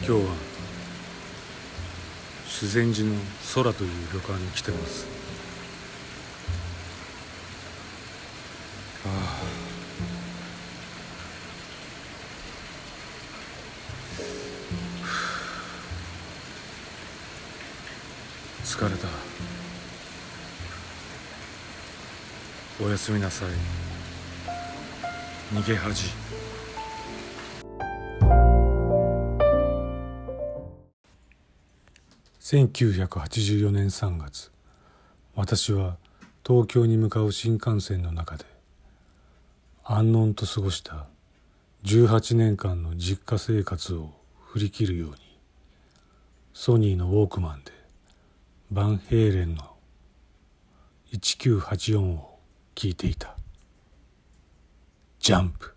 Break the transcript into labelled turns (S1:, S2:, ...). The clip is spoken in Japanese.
S1: 今日は修善寺の空という旅館に来てます。ああ。疲れた。おやすみなさい。逃げ恥。1984年3月私は東京に向かう新幹線の中で安穏と過ごした18年間の実家生活を振り切るようにソニーのウォークマンでバンヘイレンの1984を聞いていた。ジャンプ。